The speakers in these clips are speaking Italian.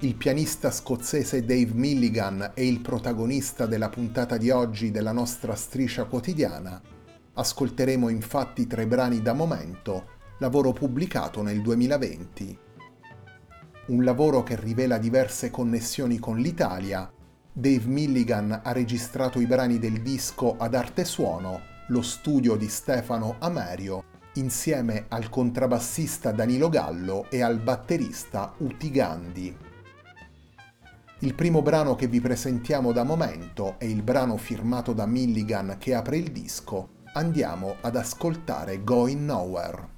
Il pianista scozzese Dave Milligan è il protagonista della puntata di oggi della nostra striscia quotidiana. Ascolteremo infatti tre brani da momento, lavoro pubblicato nel 2020. Un lavoro che rivela diverse connessioni con l'Italia. Dave Milligan ha registrato i brani del disco ad arte suono, lo studio di Stefano Amerio, insieme al contrabbassista Danilo Gallo e al batterista Uti Gandhi. Il primo brano che vi presentiamo da momento è il brano firmato da Milligan che apre il disco. Andiamo ad ascoltare Going Nowhere.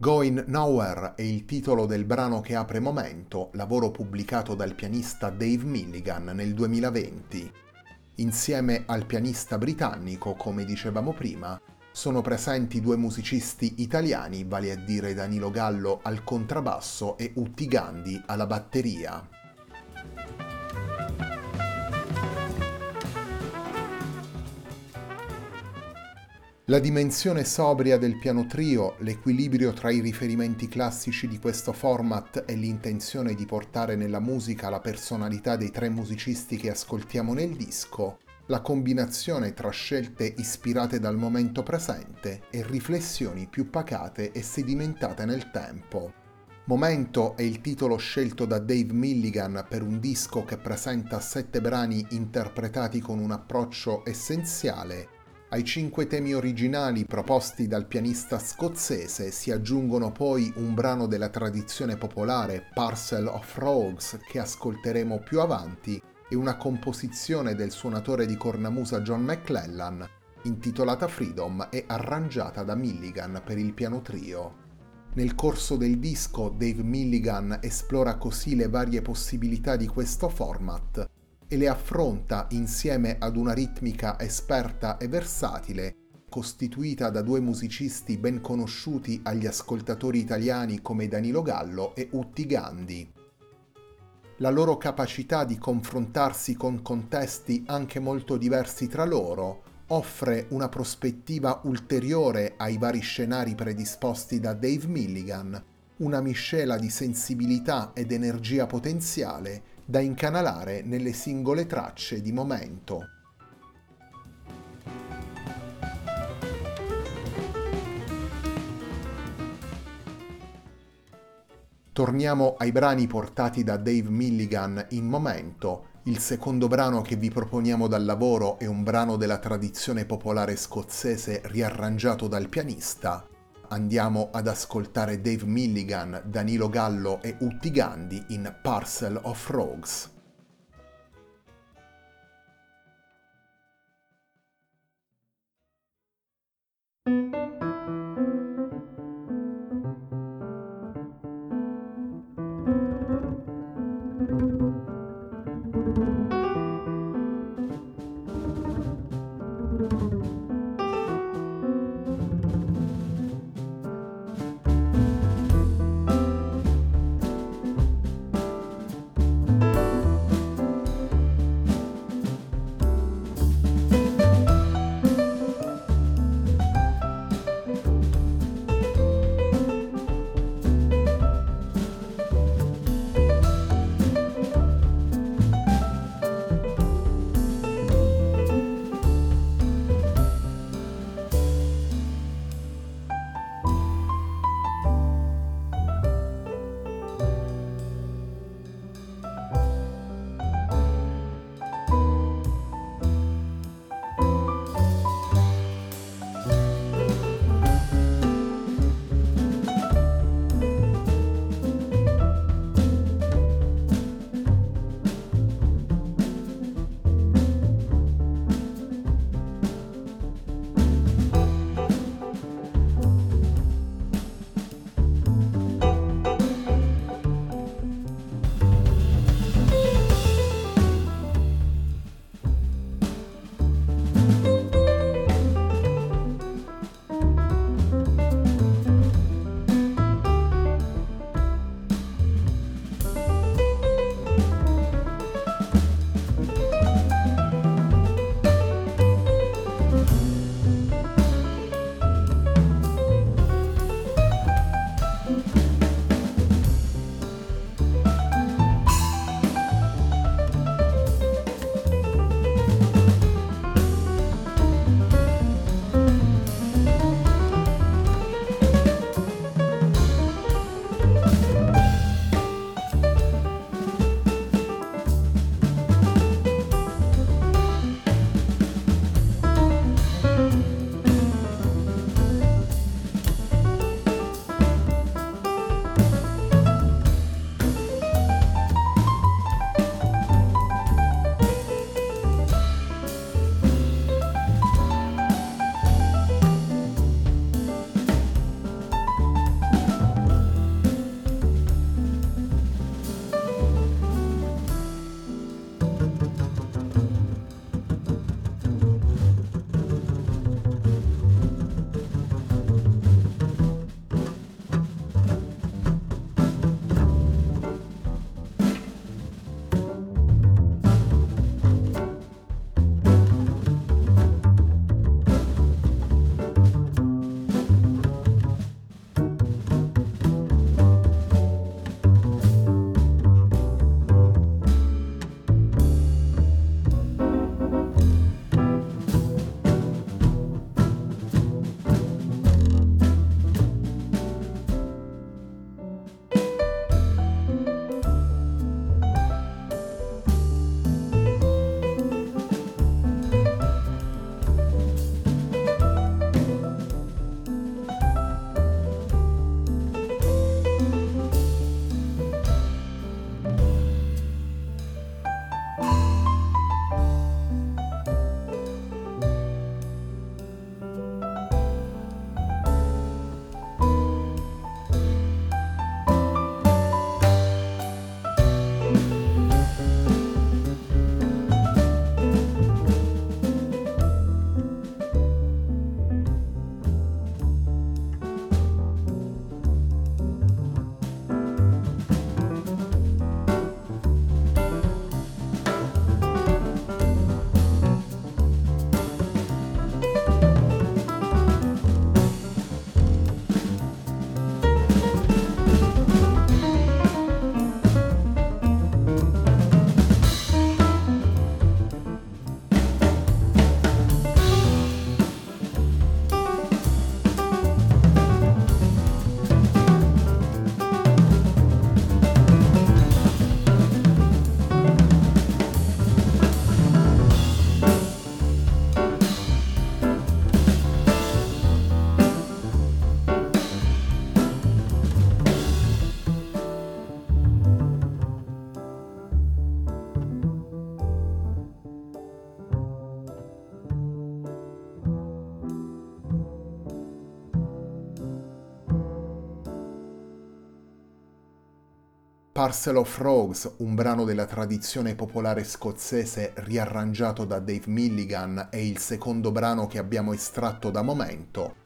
Going Nowhere è il titolo del brano che apre Momento, lavoro pubblicato dal pianista Dave Milligan nel 2020. Insieme al pianista britannico, come dicevamo prima, sono presenti due musicisti italiani, vale a dire Danilo Gallo al contrabbasso e Utti Gandhi alla batteria. La dimensione sobria del piano trio, l'equilibrio tra i riferimenti classici di questo format e l'intenzione di portare nella musica la personalità dei tre musicisti che ascoltiamo nel disco, la combinazione tra scelte ispirate dal momento presente e riflessioni più pacate e sedimentate nel tempo. Momento è il titolo scelto da Dave Milligan per un disco che presenta sette brani interpretati con un approccio essenziale ai cinque temi originali proposti dal pianista scozzese si aggiungono poi un brano della tradizione popolare Parcel of Rogues che ascolteremo più avanti e una composizione del suonatore di cornamusa John McClellan intitolata Freedom e arrangiata da Milligan per il piano trio. Nel corso del disco Dave Milligan esplora così le varie possibilità di questo format e le affronta insieme ad una ritmica esperta e versatile, costituita da due musicisti ben conosciuti agli ascoltatori italiani come Danilo Gallo e Utti Gandhi. La loro capacità di confrontarsi con contesti anche molto diversi tra loro offre una prospettiva ulteriore ai vari scenari predisposti da Dave Milligan, una miscela di sensibilità ed energia potenziale da incanalare nelle singole tracce di momento. Torniamo ai brani portati da Dave Milligan in Momento. Il secondo brano che vi proponiamo dal lavoro è un brano della tradizione popolare scozzese riarrangiato dal pianista andiamo ad ascoltare Dave Milligan, Danilo Gallo e Utti Gandhi in Parcel of Rogues. Parcel of Rogues, un brano della tradizione popolare scozzese riarrangiato da Dave Milligan, è il secondo brano che abbiamo estratto da Momento.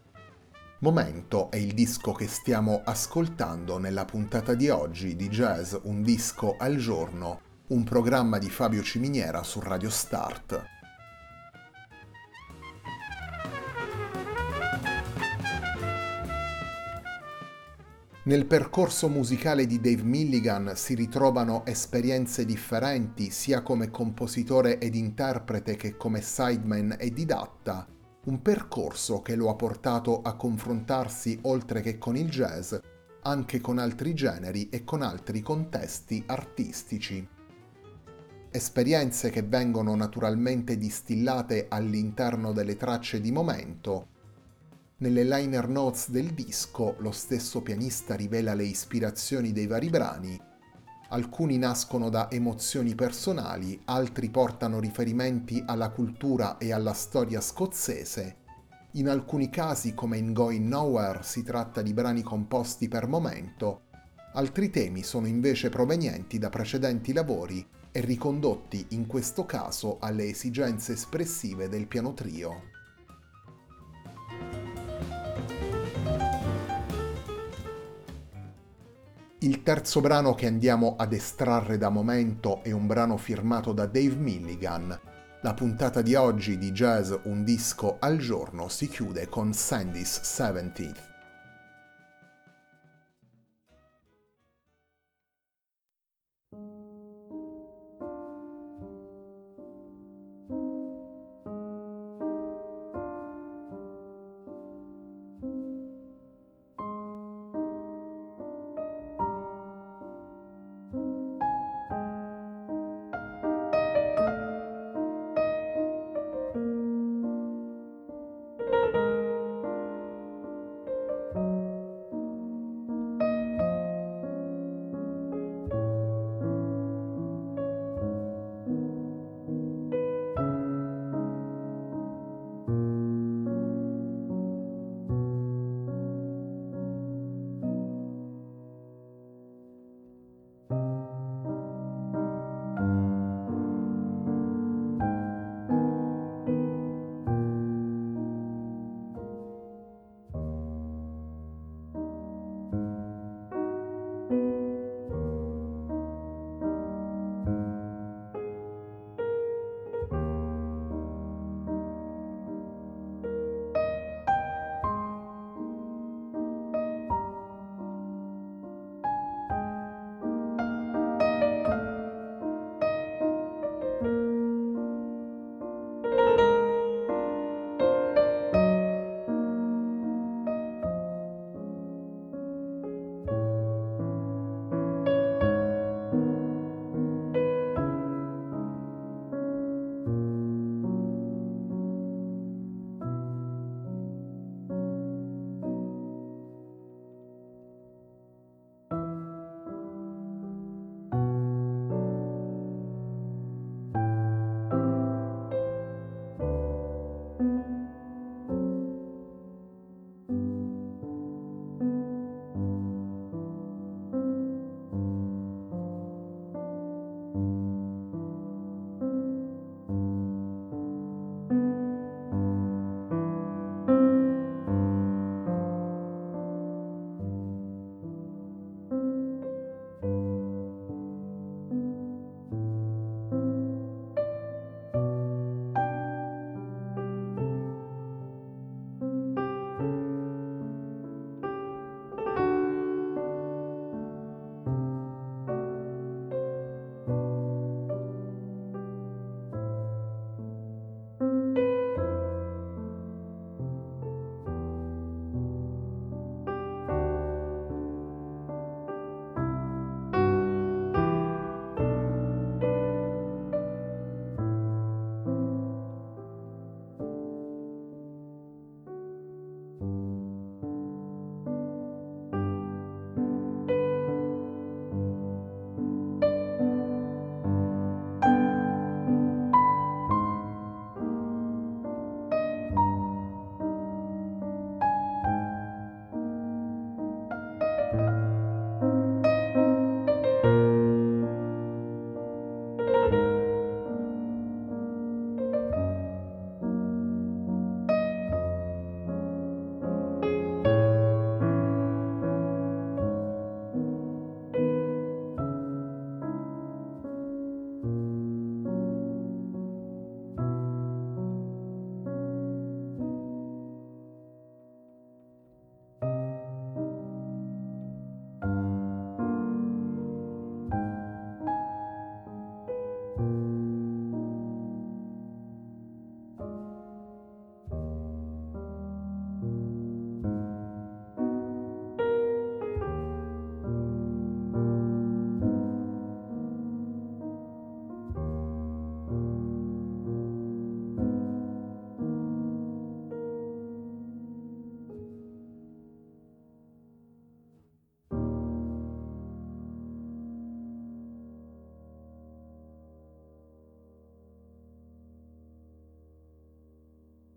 Momento è il disco che stiamo ascoltando nella puntata di oggi di Jazz Un disco al giorno, un programma di Fabio Ciminiera su Radio Start. Nel percorso musicale di Dave Milligan si ritrovano esperienze differenti sia come compositore ed interprete che come sideman e didatta, un percorso che lo ha portato a confrontarsi oltre che con il jazz, anche con altri generi e con altri contesti artistici. Esperienze che vengono naturalmente distillate all'interno delle tracce di momento, nelle liner notes del disco lo stesso pianista rivela le ispirazioni dei vari brani. Alcuni nascono da emozioni personali, altri portano riferimenti alla cultura e alla storia scozzese. In alcuni casi, come in Going Nowhere, si tratta di brani composti per momento, altri temi sono invece provenienti da precedenti lavori e ricondotti in questo caso alle esigenze espressive del piano trio. Il terzo brano che andiamo ad estrarre da momento è un brano firmato da Dave Milligan. La puntata di oggi di Jazz Un disco al giorno si chiude con Sandy's 70th.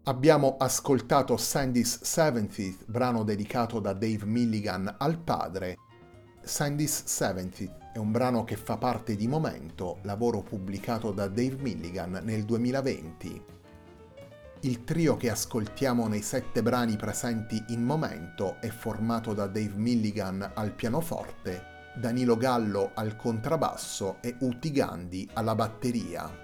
Abbiamo ascoltato Sandy's 70th, brano dedicato da Dave Milligan al padre. Sandy's 70th è un brano che fa parte di Momento, lavoro pubblicato da Dave Milligan nel 2020. Il trio che ascoltiamo nei sette brani presenti in Momento è formato da Dave Milligan al pianoforte, Danilo Gallo al contrabbasso e Uti Gandhi alla batteria.